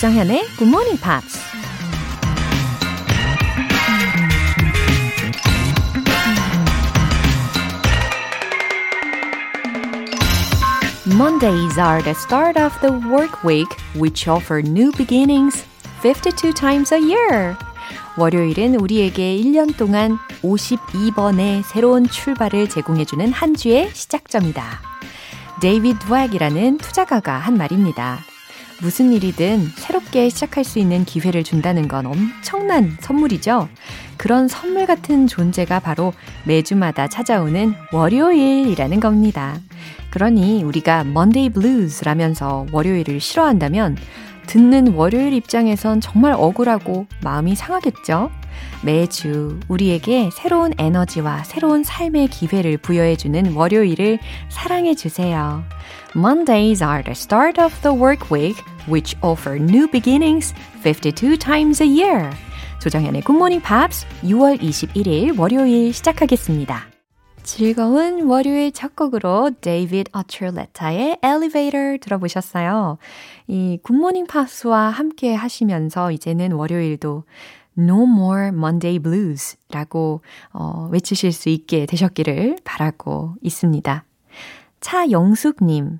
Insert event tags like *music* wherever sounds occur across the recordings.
조정현의 Good Morning Pops. Mondays are the start of the work week, which offer new beginnings 52 times a year. 월요일은 우리에게 1년 동안 52번의 새로운 출발을 제공해주는 한 주의 시작점이다. 데이비드 웩이라는 투자가가 한 말입니다. 무슨 일이든 새롭게 시작할 수 있는 기회를 준다는 건 엄청난 선물이죠. 그런 선물 같은 존재가 바로 매주마다 찾아오는 월요일이라는 겁니다. 그러니 우리가 Monday Blues라면서 월요일을 싫어한다면 듣는 월요일 입장에선 정말 억울하고 마음이 상하겠죠? 매주 우리에게 새로운 에너지와 새로운 삶의 기회를 부여해주는 월요일을 사랑해주세요. Mondays are the start of the work week, which offer new beginnings 52 times a year. 조정현의 Good Morning Pops 6월 21일 월요일 시작하겠습니다. 즐거운 월요일 첫 곡으로 데이비드 어츄레타의 Elevator 들어보셨어요. 이 굿모닝 팝스와 함께 하시면서 이제는 월요일도 No more Monday blues 라고 어, 외치실 수 있게 되셨기를 바라고 있습니다. 차영숙님,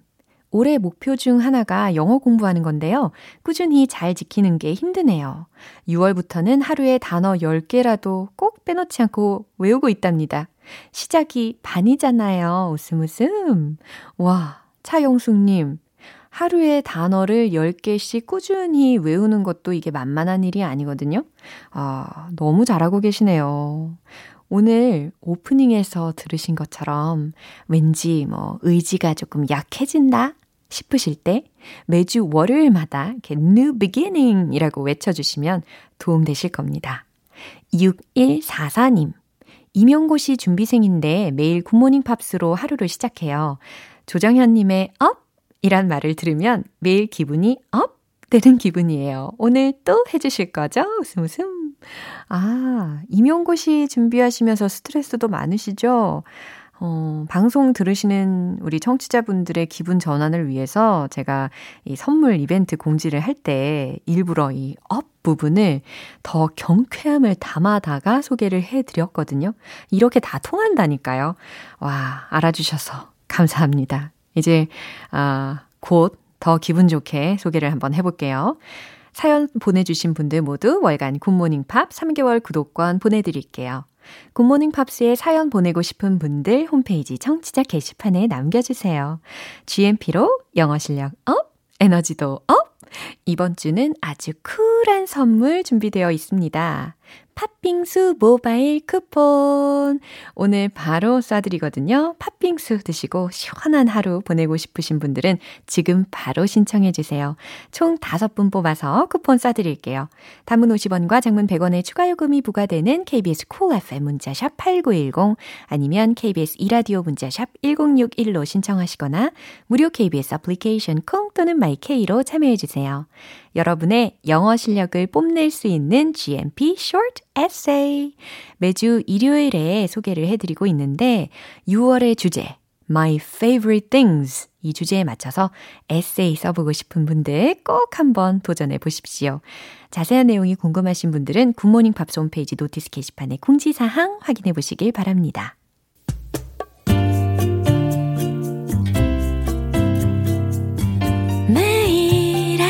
올해 목표 중 하나가 영어 공부하는 건데요. 꾸준히 잘 지키는 게 힘드네요. 6월부터는 하루에 단어 10개라도 꼭 빼놓지 않고 외우고 있답니다. 시작이 반이잖아요. 웃음 웃음. 와, 차영숙님. 하루에 단어를 10개씩 꾸준히 외우는 것도 이게 만만한 일이 아니거든요. 아, 너무 잘하고 계시네요. 오늘 오프닝에서 들으신 것처럼 왠지 뭐 의지가 조금 약해진다 싶으실 때 매주 월요일마다 이렇게 new beginning 이라고 외쳐주시면 도움 되실 겁니다. 6144님. 임용고시 준비생인데 매일 굿모닝 팝스로 하루를 시작해요. 조정현님의 up! 이란 말을 들으면 매일 기분이 up! 되는 기분이에요. 오늘 또 해주실 거죠? 웃음 웃음. 아, 임용고시 준비하시면서 스트레스도 많으시죠? 어, 방송 들으시는 우리 청취자분들의 기분 전환을 위해서 제가 이 선물 이벤트 공지를 할 때 일부러 이 up 부분을 더 경쾌함을 담아다가 소개를 해 드렸거든요. 이렇게 다 통한다니까요. 와, 알아주셔서 감사합니다. 이제, 아, 곧 더 기분 좋게 소개를 한번 해볼게요. 사연 보내주신 분들 모두 월간 굿모닝 팝 3개월 구독권 보내드릴게요. 굿모닝 팝스에 사연 보내고 싶은 분들 홈페이지 청취자 게시판에 남겨주세요. GMP로 영어 실력 up, 에너지도 up! 이번 주는 아주 쿨한 선물 준비되어 있습니다. 팥빙수 모바일 쿠폰. 오늘 바로 쏴드리거든요. 팥빙수 드시고 시원한 하루 보내고 싶으신 분들은 지금 바로 신청해주세요. 총 5분 뽑아서 쿠폰 쏴드릴게요. 단문 50원과 장문 100원의 추가 요금이 부과되는 KBS Cool FM 문자샵 8910 아니면 KBS 이라디오 문자샵 1061로 신청하시거나 무료 KBS 애플리케이션 콩 또는 마이케이로 참여해주세요. 여러분의 영어 실력을 뽐낼 수 있는 GMP Short Essay. 매주 일요일에 소개를 해드리고 있는데 6월의 주제 My Favorite Things 이 주제에 맞춰서 에세이 써보고 싶은 분들 꼭 한번 도전해 보십시오. 자세한 내용이 궁금하신 분들은 굿모닝 팝스 홈페이지 notice 게시판에 공지사항 확인해 보시길 바랍니다.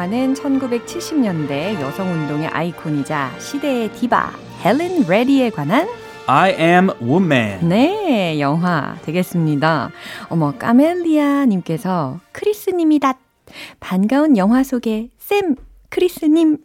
영화는 1970년대 여성운동의 아이콘이자 시대의 디바 헬렌 레디에 관한 I am woman. 네, 영화 되겠습니다. 어머, 까멜리아 님께서 크리스 님이다. 반가운 영화 속의 쌤 크리스님.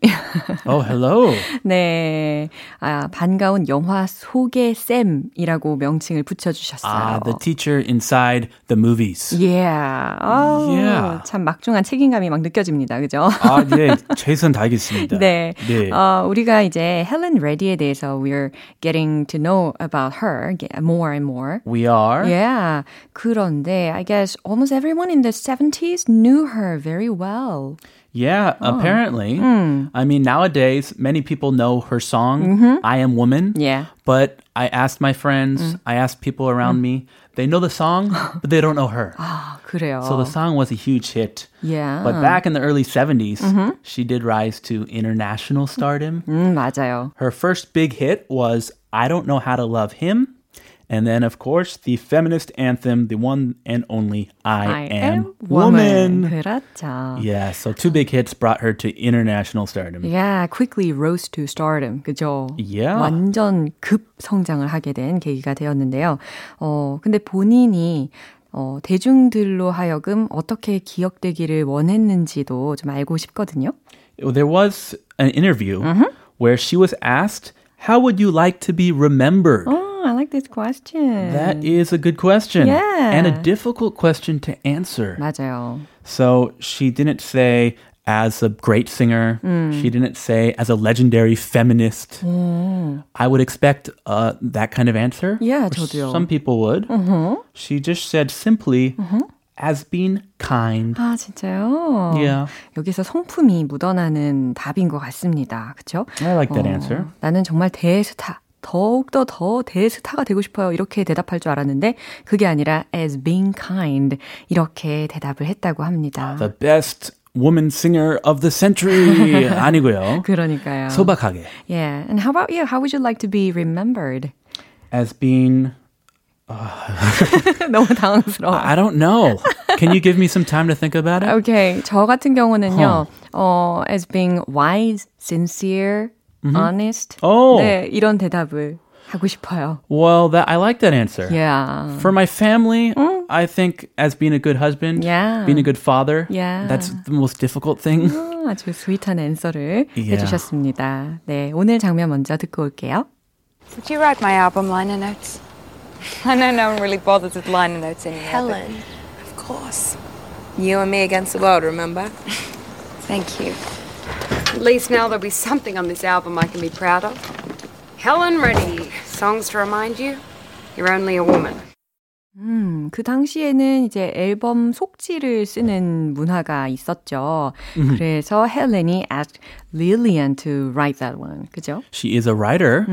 Oh, hello. 네. 아, 반가운 영화 소개 쌤이라고 명칭을 붙여주셨어요. Ah, the teacher inside the movies. Yeah. 아, Yeah. 참 막중한 책임감이 막 느껴집니다. 그죠? 아, 네. 최선 다하겠습니다. 네. 네. 어, 우리가 이제 헬렌 레디에 대해서 we're getting to know about her more and more. We are. Yeah. 그런데 I guess almost everyone in the 70s knew her very well. Yeah, apparently. Hmm. I mean, nowadays, many people know her song, I Am Woman. Mm-hmm. Yeah. But I asked my friends, Mm. I asked people around me, they know the song, *laughs* but they don't know her. 아, 그래요. So the song was a huge hit. yeah. But back in the early 70s, Mm-hmm. she did rise to international stardom. 음, 맞아요. Her first big hit was I Don't Know How to Love Him. And then, of course, the feminist anthem, the one and only I, Am, Woman. 그렇죠. Yeah, so two big hits brought her to international stardom. Yeah, quickly rose to stardom. 그죠? Yeah. 완전 급 성장을 하게 된 계기가 되었는데요. 어, 근데 본인이 어, 대중들로 하여금 어떻게 기억되기를 원했는지도 좀 알고 싶거든요. There was an interview Mm-hmm. where she was asked, How would you like to be remembered? Oh, I like this question. That is a good question. Yeah. And a difficult question to answer. 맞아요. So she didn't say as a great singer. Mm. She didn't say as a legendary feminist. I would expect uh, that kind of answer. Yeah, Or 저도요. Some people would. She just said simply as being kind. 아, 진짜요? Yeah. 여기서 성품이 묻어나는 답인 것 같습니다. 그쵸? I like that 어, answer. 나는 정말 대스타. 더욱더 더 대스타가 되고 싶어요. 이렇게 대답할 줄 알았는데 그게 아니라 as being kind 이렇게 대답을 했다고 합니다. The best woman singer of the century. *laughs* 아니고요. 그러니까요. 소박하게. Yeah. And how about you? How would you like to be remembered? As being *laughs* 너무 당황스러워. I don't know. Can you give me some time to think about it? Okay. 저 같은 경우는요. 어, as being wise, sincere, honest. Oh. 네, 이런 대답을 하고 싶어요. Well, that I like that answer. Yeah. For my family, I think as being a good husband, Yeah. being a good father, Yeah. that's the most difficult thing. 아, 아주 스윗한 앤서를 Yeah. 해주셨습니다. 네, 오늘 장면 먼저 듣고 올게요. Did you write my album liner notes? *laughs* I know no one really bothers with liner notes anymore. but Helen, of course. You and me against the world, remember? Thank you. At least now there'll be something on this album I can be proud of. Helen Reddy, songs to remind you you're only a woman. 음, 그 당시에는 이제 앨범 속지를 쓰는 문화가 있었죠. 그래서 헬렌이 asked Lillian to write that one. 그죠? She is a writer,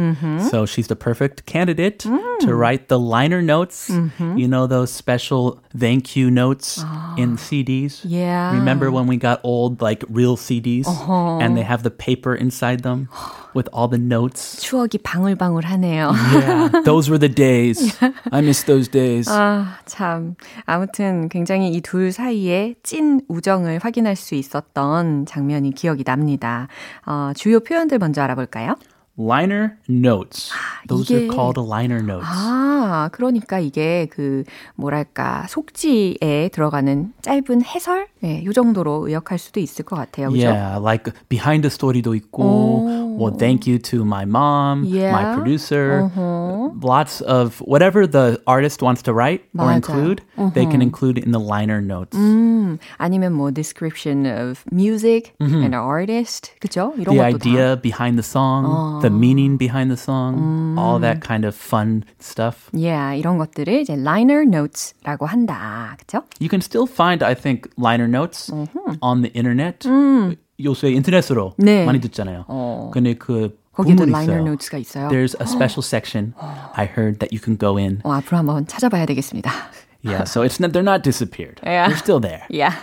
so she's the perfect candidate to write the liner notes. You know those special thank you notes in CDs. Yeah. Remember when we got old like real CDs and they have the paper inside them *gasps* with all the notes? 추억이 방울방울하네요. Yeah, *laughs* those were the days. I miss those days. 아, 참. 아무튼 굉장히 이 둘 사이에 찐 우정을 확인할 수 있었던 장면이 기억이 납니다. 어, 주요 표현들 먼저 알아볼까요? Liner notes. Those 이게- are called liner notes. 아, 그러니까 이게 그, 뭐랄까, 속지에 들어가는 짧은 해설? 네, 요 정도로 의역할 수도 있을 것 같아요. 그죠? Yeah, like behind the story도 있고, 오. well, thank you to my mom, Yeah. my producer. 어허. Lots of whatever the artist wants to write or 맞아. include, they can include in the liner notes. 음, 아니면 뭐 description of music and artist, 그죠? 이런 The 것도 idea behind the song, the meaning behind the song, all that kind of fun stuff. 다. Yeah, 이런 것들을 이제 liner notes라고 한다, 그죠? You can still find, I think, liner notes on the internet. 요새 인터넷으로 네. 많이 듣잖아요. 어. 근데 그 거기도 부분 liner 있어요. notes가 있어요. There's a special section I heard that you can go in. 어, 앞으로 한번 찾아봐야 되겠습니다. Yeah, so it's not, they're not disappeared. Yeah. They're still there. Yeah.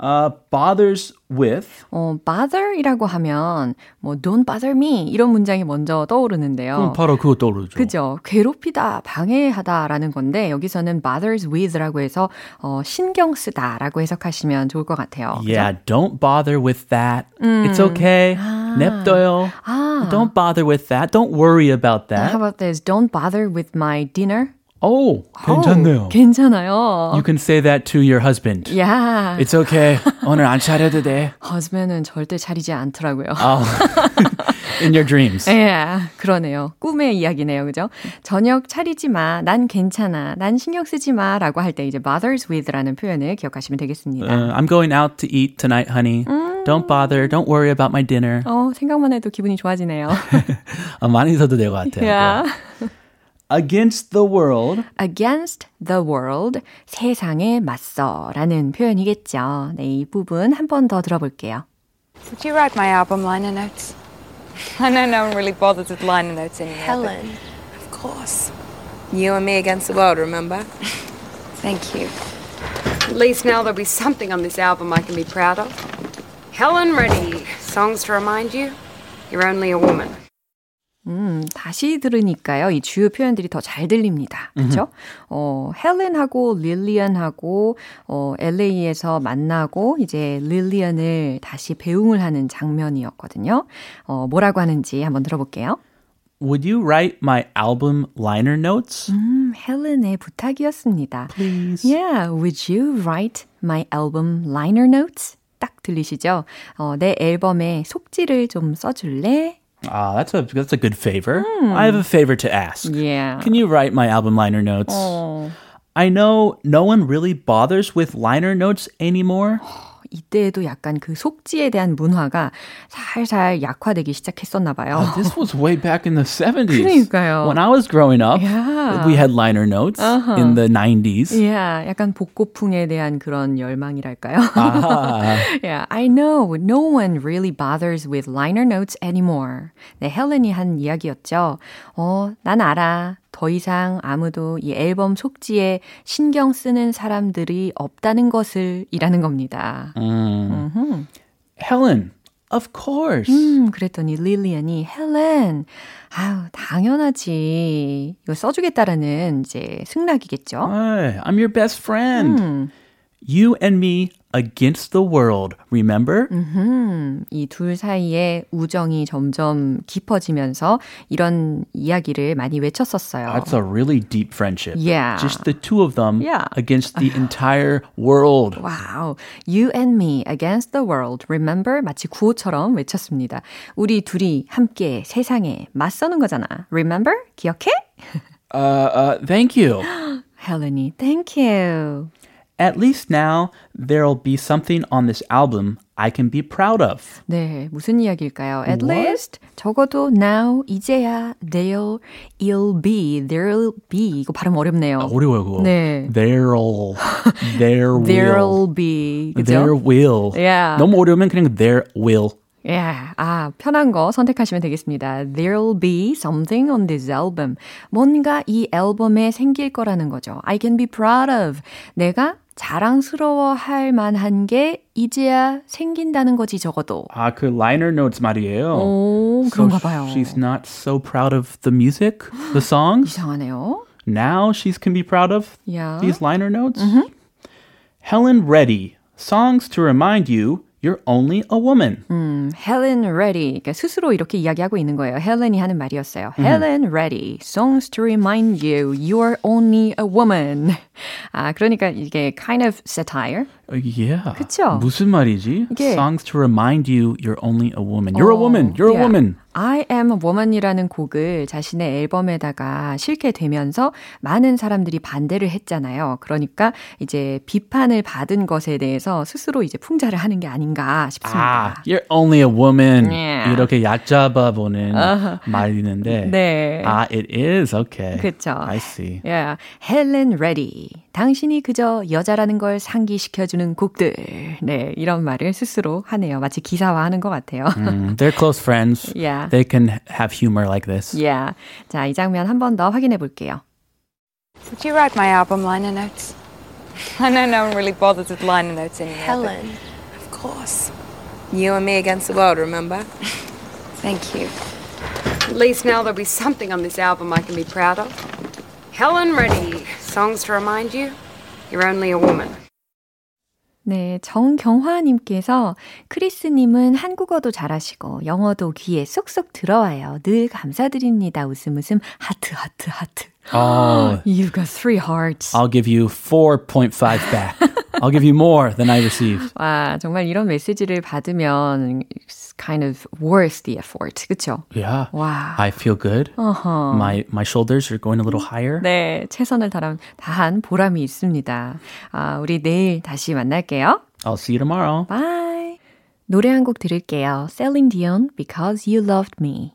Uh, bothers with. 어, bother이라고 하면 뭐 don't bother me 이런 문장이 먼저 떠오르는데요. 그럼 바로 그거 떠오르죠. 그죠. 괴롭히다, 방해하다라는 건데 여기서는 bothers with라고 해서 어, 신경 쓰다라고 해석하시면 좋을 것 같아요. 그죠? Yeah, don't bother with that. It's okay. 냅둬요. 아. Don't bother with that. Don't worry about How that. about this? Don't bother with my dinner. Oh, 괜찮네요. 오, 괜찮아요. You can say that to your husband. Yeah. It's okay. 오늘 안 차려도 돼. husband은 절대 차리지 않더라고요. Oh. In your dreams. 예, 그러네요. 꿈의 이야기네요, 그죠? 저녁 차리지 마, 난 괜찮아, 난 신경 쓰지 마, 라고 할 때 이제 bothers with라는 표현을 기억하시면 되겠습니다. Uh, I'm going out to eat tonight, honey. Don't bother. Don't worry about my dinner. 어, 생각만 해도 기분이 좋아지네요. 어, 많이 써도 될 것 같아요. yeah. Against the world. against the world, 세상에 맞서 라는 표현이겠죠. 네, 이 부분 한 번 더 들어볼게요. Did you write my album liner notes? *laughs* I know no one really bothers with liner notes anymore. but- Helen. Of course. You and me against the world, remember? Thank you. At least now there'll be something on this album I can be proud of. Helen Reddy. Songs to remind you you're only a woman. 음, 다시 들으니까요. 이 주요 표현들이 더 잘 들립니다. 그렇죠? 어, 헬렌하고 릴리언하고 어, LA에서 만나고 이제 릴리언을 다시 배웅을 하는 장면이었거든요. 어, 뭐라고 하는지 한번 들어볼게요. Would you write my album liner notes? 음, 헬렌의 부탁이었습니다. Please. Yeah, would you write my album liner notes? 딱 들리시죠? 어, 내 앨범에 속지를 좀 써줄래? Ah, that's a that's a good favor. I have a favor to ask. Yeah. Can you write my album liner notes? 어, I know no one really bothers with liner notes anymore. *sighs* 이때에도 약간 그 속지에 대한 문화가 살살 약화되기 시작했었나 봐요. Uh, this was way back in the 70s. 그러니까요. When I was growing up, Yeah. we had liner notes in the 90s. yeah, 약간 복고풍에 대한 그런 열망이랄까요? Ah, yeah, I know no one really bothers with liner notes anymore. 네, 헬렌이 한 이야기였죠. 어, 난 알아. 더 이상 아무도 이 앨범 속지에 신경 쓰는 사람들이 없다는 것을 이라는 겁니다. Helen, of course. 음, 그랬더니 릴리안이 헬렌, 아유, 당연하지. 이거 써주겠다라는 이제 승낙이겠죠. Hey, I'm your best friend. You and me against the world. Remember? 이 둘 사이에 우정이 점점 깊어지면서 이런 이야기를 많이 외쳤었어요. That's a really deep friendship. Yeah. Just the two of them Yeah. against the entire world. 와우. *laughs* You and me against the world. Remember? 마치 구호처럼 외쳤습니다. 우리 둘이 함께 세상에 맞서는 거잖아. Remember? 기억해? *laughs* Uh, uh, thank you. *gasps* 헬렌이 thank you. At least now there'll be something on this album I can be proud of. 네, 무슨 이야기일까요? At What? least 적어도 now 이제야 there'll it'll be there'll be 이거 발음 어렵네요. 어려워요, 그거. 네. There'll, there will. *laughs* There'll be There 그죠? will. Yeah. 너무 어려우면 그냥 there will. 예, 아 편한 거 선택하시면 되겠습니다. There'll be something on this album. 뭔가 이 앨범에 생길 거라는 거죠. I can be proud of. 내가 자랑스러워 할 만한 게 이제야 생긴다는 거지 적어도. 아, 그 liner notes 말이에요. 오, So 그런가 봐요. She's not so proud of the music, the songs. 이상하네요. Now she can be proud of Yeah. these liner notes. Helen Reddy, songs to remind you you're only a woman. Helen Reddy. 그러니까 스스로 이렇게 이야기하고 있는 거예요. 헬렌이 하는 말이었어요. Helen Reddy. Songs to remind you you're only a woman. 아, 그러니까 이게 kind of satire. Uh, yeah. 그쵸? 무슨 말이지? 이게- Songs to remind you you're only a woman. You're a woman. You're a Yeah. woman. I am a woman이라는 곡을 자신의 앨범에다가 실게 되면서 많은 사람들이 반대를 했잖아요. 그러니까 이제 비판을 받은 것에 대해서 스스로 이제 풍자를 하는 게 아닌가 싶습니다. 아, you're only a woman. Yeah. 이렇게 얕잡아 보는 말이 있는데. 네. 아, it is. Okay. 그쵸. I see. Yeah. Helen Reddy. 당신이 그저 여자라는 걸 상기시켜주는 곡들. 네, 이런 말을 스스로 하네요. 마치 기사화하는 것 같아요. Mm, they're close friends. Yeah. They can have humor like this. yeah. 자, 이 장면 한 번 더 확인해 볼게요. Did you write my album liner notes? I know no one really bothers with liner notes anymore. Helen. Of course. You and me against the world, remember? Thank you. At least now there'll be something on this album I can be proud of. Helen Reddy. Songs to remind you you're only a woman. 네, 정경화님께서 크리스님은 한국어도 잘하시고 영어도 귀에 쏙쏙 들어와요. 늘 감사드립니다. 웃음 웃음 하트 하트 하트. Oh, You got three hearts. I'll give you 4.5 back. I'll give you more than I received. 와, 정말 이런 메시지를 받으면 it's kind of worth the effort. 그쵸? Yeah. 와. I feel good. 어허. My my shoulders are going a little higher. 네, 최선을 다한, 다한 보람이 있습니다. 아, 우리 내일 다시 만날게요. I'll see you tomorrow. Bye. 노래 한 곡 들을게요. Celine Dion, Because You Loved Me.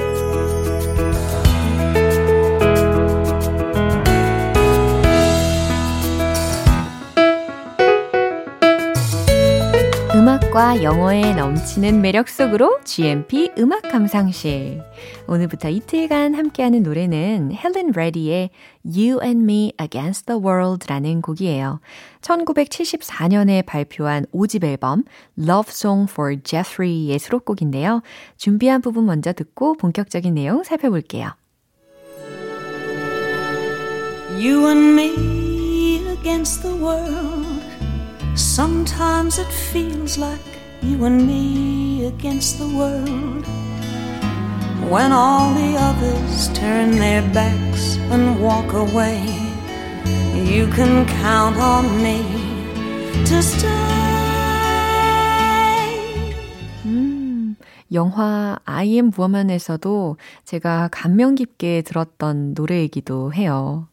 음악과 영어의 넘치는 매력 속으로 GMP 음악 감상실. 오늘부터 이틀간 함께하는 노래는 헬렌 레디의 You and Me Against the World라는 곡이에요. 1974년에 발표한 5집 앨범 Love Song for Jeffrey의 수록곡인데요. 준비한 부분 먼저 듣고 본격적인 내용 살펴볼게요. You and me against the world. Sometimes it feels like you and me against the world. When all the others turn their backs and walk away, you can count on me to stay. 음, 영화 I am Woman에서도 제가 감명 깊게 들었던 노래이기도 해요.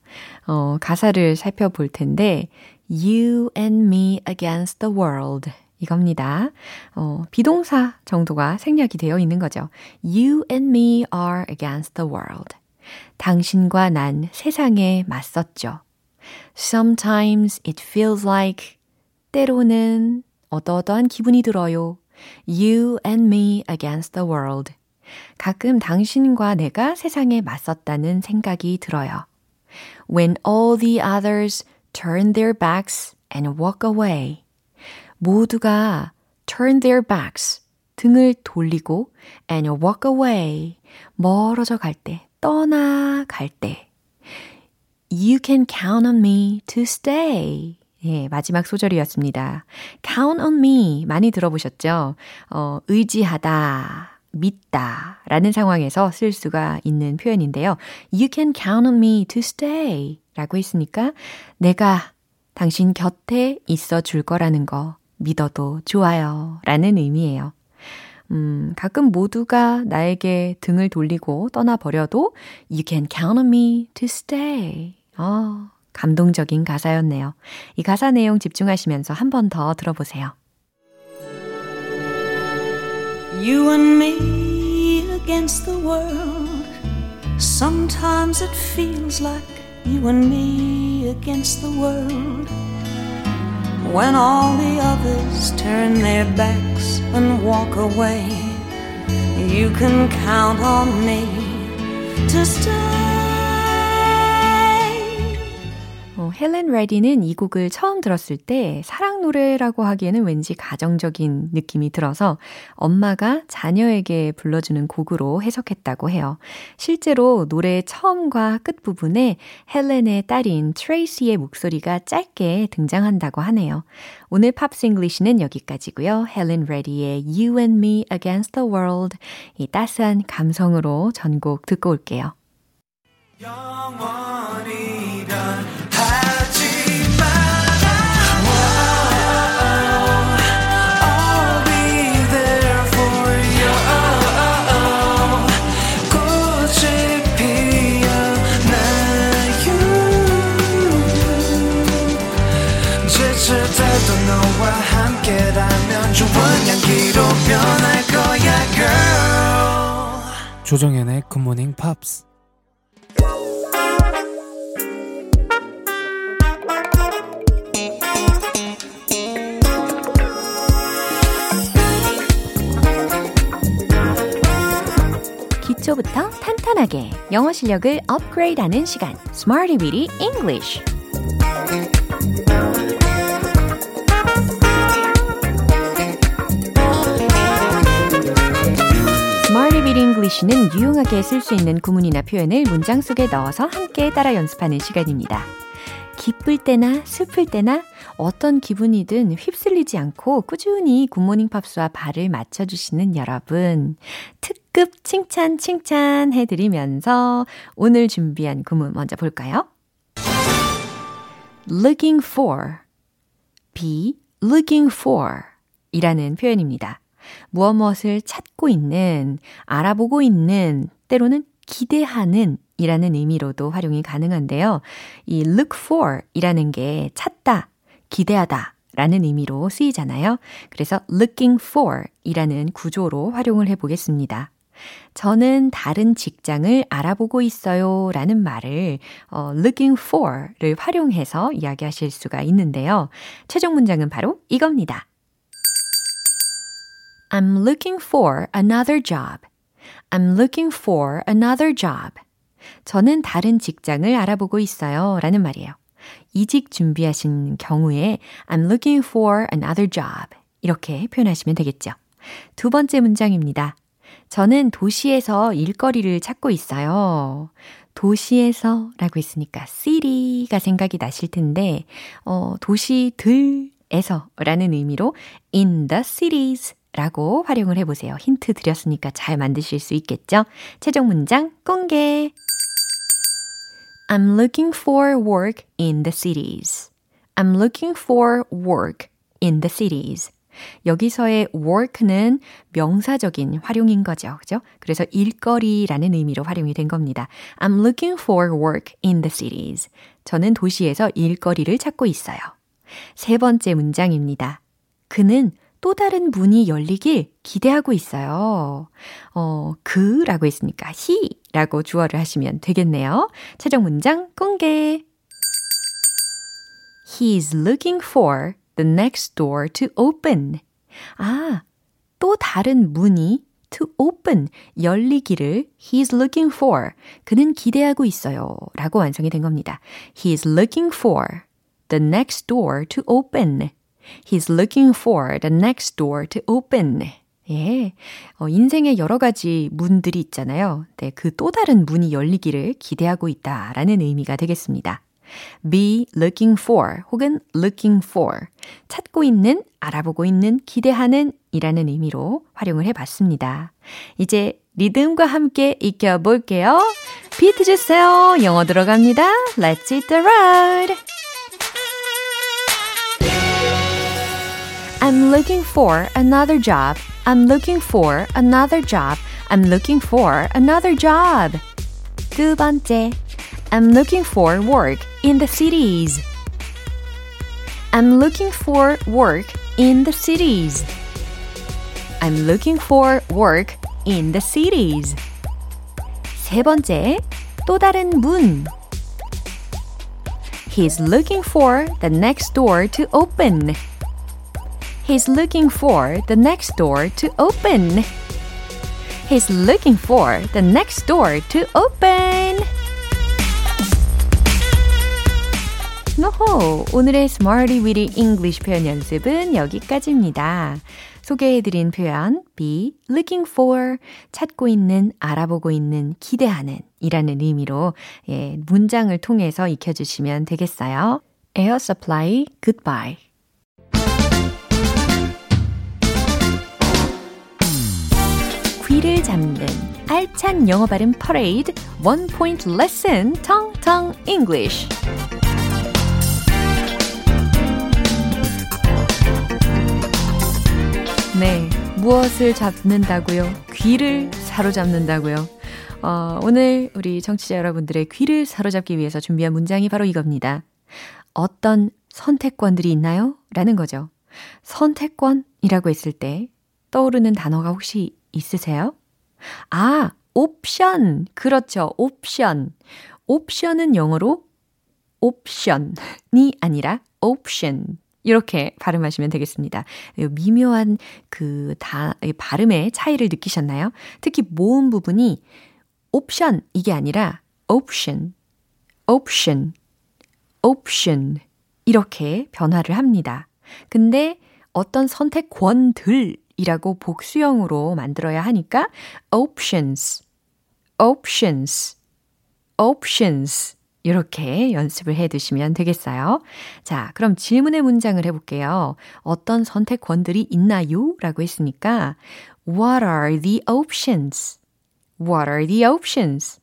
어, 가사를 살펴볼 텐데, You and me against the world. 이겁니다. 어, 비동사 정도가 생략이 되어 있는 거죠. You and me are against the world. 당신과 난 세상에 맞섰죠. Sometimes it feels like 때로는 어떠어떠한 기분이 들어요. You and me against the world. 가끔 당신과 내가 세상에 맞섰다는 생각이 들어요. When all the others turn their backs and walk away. 모두가 turn their backs, 등을 돌리고 and walk away, 멀어져 갈 때, 떠나갈 때. You can count on me to stay. 예, 마지막 소절이었습니다. count on me 많이 들어보셨죠? 어, 의지하다, 믿다 라는 상황에서 쓸 수가 있는 표현인데요. You can count on me to stay 라고 했으니까 내가 당신 곁에 있어 줄 거라는 거 믿어도 좋아요 라는 의미예요. 음, 가끔 모두가 나에게 등을 돌리고 떠나버려도 You can count on me to stay. 어, 감동적인 가사였네요. 이 가사 내용 집중하시면서 한 번 더 들어보세요. You and me against the world. Sometimes it feels like you and me against the world. When all the others turn their backs and walk away, you can count on me to stay. 헬렌 레디는 이 곡을 처음 들었을 때 사랑 노래라고 하기에는 왠지 가정적인 느낌이 들어서 엄마가 자녀에게 불러주는 곡으로 해석했다고 해요. 실제로 노래의 처음과 끝 부분에 헬렌의 딸인 트레이시의 목소리가 짧게 등장한다고 하네요. 오늘 Pops English는 여기까지고요. 헬렌 레디의 You and Me Against the World 이 따스한 감성으로 전곡 듣고 올게요. 조정현의 굿모닝 팝스 기초부터 탄탄하게 영어 실력을 업그레이드하는 시간. Smarty Weedy English Smarty Weedy English는 유용하게 쓸 수 있는 구문이나 표현을 문장 속에 넣어서 함께 따라 연습하는 시간입니다. 기쁠 때나 슬플 때나 어떤 기분이든 휩쓸리지 않고 꾸준히 굿모닝 팝스와 발을 맞춰주시는 여러분. 특급 칭찬 칭찬 해드리면서 오늘 준비한 구문 먼저 볼까요? looking for, be looking for 이라는 표현입니다. 무엇 무엇을 찾고 있는, 알아보고 있는, 때로는 기대하는 이라는 의미로도 활용이 가능한데요. 이 look for 이라는 게 찾다, 기대하다 라는 의미로 쓰이잖아요. 그래서 looking for 이라는 구조로 활용을 해 보겠습니다. 저는 다른 직장을 알아보고 있어요 라는 말을 어, looking for를 활용해서 이야기하실 수가 있는데요. 최종 문장은 바로 이겁니다. I'm looking for another job. I'm looking for another job. 저는 다른 직장을 알아보고 있어요. 라는 말이에요. 이직 준비하신 경우에 I'm looking for another job. 이렇게 표현하시면 되겠죠. 두 번째 문장입니다. 저는 도시에서 일거리를 찾고 있어요. 도시에서 라고 했으니까 city가 생각이 나실 텐데, 어, 도시들에서 라는 의미로 in the cities 라고 활용을 해보세요. 힌트 드렸으니까 잘 만드실 수 있겠죠? 최종 문장 공개! I'm looking for work in the cities. I'm looking for work in the cities. 여기서의 work는 명사적인 활용인 거죠. 그죠? 그래서 일거리라는 의미로 활용이 된 겁니다. I'm looking for work in the cities. 저는 도시에서 일거리를 찾고 있어요. 세 번째 문장입니다. 그는 또 다른 문이 열리길 기대하고 있어요. 어, 그 라고 했으니까 he라고 주어를 하시면 되겠네요. 최종 문장 공개. He's looking for the next door to open. 아, 또 다른 문이 to open, 열리기를 he's looking for, 그는 기대하고 있어요. 라고 완성이 된 겁니다. He's looking for the next door to open. He's looking for the next door to open. 예. 어, 인생에 여러 가지 문들이 있잖아요. 네, 그 또 다른 문이 열리기를 기대하고 있다 라는 의미가 되겠습니다. be looking for 혹은 looking for 찾고 있는, 알아보고 있는, 기대하는 이라는 의미로 활용을 해 봤습니다. 이제 리듬과 함께 익혀 볼게요. 비트 주세요. 영어 들어갑니다. Let's hit the road. I'm looking for another job. I'm looking for another job. I'm looking for another job. 두 번째. I'm looking for work in the cities. I'm looking for work in the cities. I'm looking for work in the cities. 세 번째, 또 다른 문. He's looking for the next door to open. He's looking for the next door to open. He's looking for the next door to open. 노호! 오늘의 Smarty Weedy English 표현 연습은 여기까지입니다. 소개해드린 표현 be looking for 찾고 있는, 알아보고 있는, 기대하는 이라는 의미로 예, 문장을 통해서 익혀주시면 되겠어요. Air Supply Goodbye 귀를 잡는 알찬 영어 발음 퍼레이드 원 포인트 레슨 텅텅 English. 네, 무엇을 잡는다고요? 귀를 사로잡는다고요? 어, 오늘 우리 청취자 여러분들의 귀를 사로잡기 위해서 준비한 문장이 바로 이겁니다. 어떤 선택권들이 있나요? 라는 거죠. 선택권이라고 했을 때 떠오르는 단어가 혹시 있으세요? 아, 옵션. 그렇죠. 옵션. 옵션은 영어로 옵션이 아니라 옵션. 이렇게 발음하시면 되겠습니다. 미묘한 그 다, 발음의 차이를 느끼셨나요? 특히 모음 부분이 옵션 이게 아니라 option, option, option 이렇게 변화를 합니다. 근데 어떤 선택권들 이라고 복수형으로 만들어야 하니까 options, options, options 이렇게 연습을 해 두시면 되겠어요. 자, 그럼 질문의 문장을 해볼게요. 어떤 선택권들이 있나요? 라고 했으니까 What are the options? What are the options?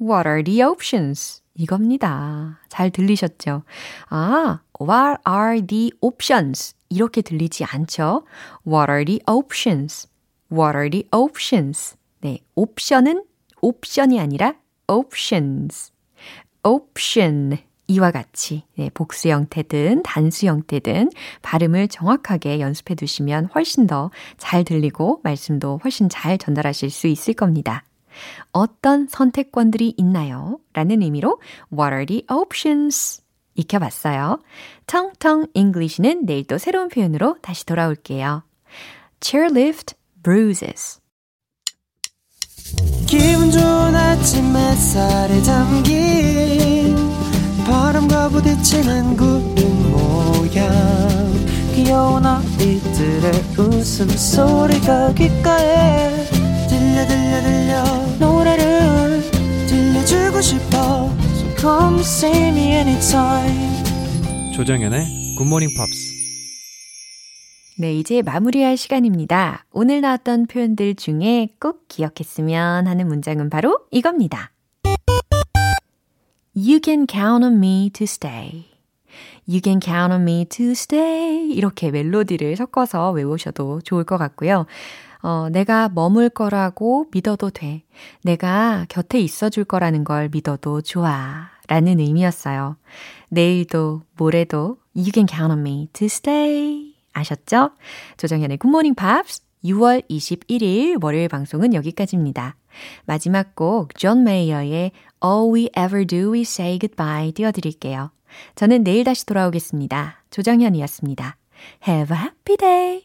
What are the options? 이겁니다. 잘 들리셨죠? 아, what are the options? 이렇게 들리지 않죠? What are the options? What are the options? 네, 옵션은 옵션이 아니라 options. option. 이와 같이 네, 복수 형태든 단수 형태든 발음을 정확하게 연습해 두시면 훨씬 더 잘 들리고 말씀도 훨씬 잘 전달하실 수 있을 겁니다. 어떤 선택권들이 있나요? 라는 의미로 What are the options? 익혀봤어요. 텅텅 English는 내일 또 새로운 표현으로 다시 돌아올게요. Chairlift bruises. 기분 좋은 아침 햇살에 담긴 바람과 부딪히는 구름 모양 귀여운 아이들의 웃음소리가 귓가에 들려 들려 들려 노래를 들려주고 싶어 come see me anytime 조정연의 굿모닝 팝스 네, 이제 마무리할 시간입니다. 오늘 나왔던 표현들 중에 꼭 기억했으면 하는 문장은 바로 이겁니다. You can count on me to stay. You can count on me to stay. 이렇게 멜로디를 섞어서 외우셔도 좋을 것 같고요. 어, 내가 머물 거라고 믿어도 돼. 내가 곁에 있어 줄 거라는 걸 믿어도 좋아. 라는 의미였어요. 내일도, 모레도, you can count on me to stay. 아셨죠? 조정현의 굿모닝 팝스 6월 21일 월요일 방송은 여기까지입니다. 마지막 곡 존 메이어의 All We Ever Do Is Say Goodbye 띄워드릴게요. 저는 내일 다시 돌아오겠습니다. 조정현이었습니다. Have a happy day!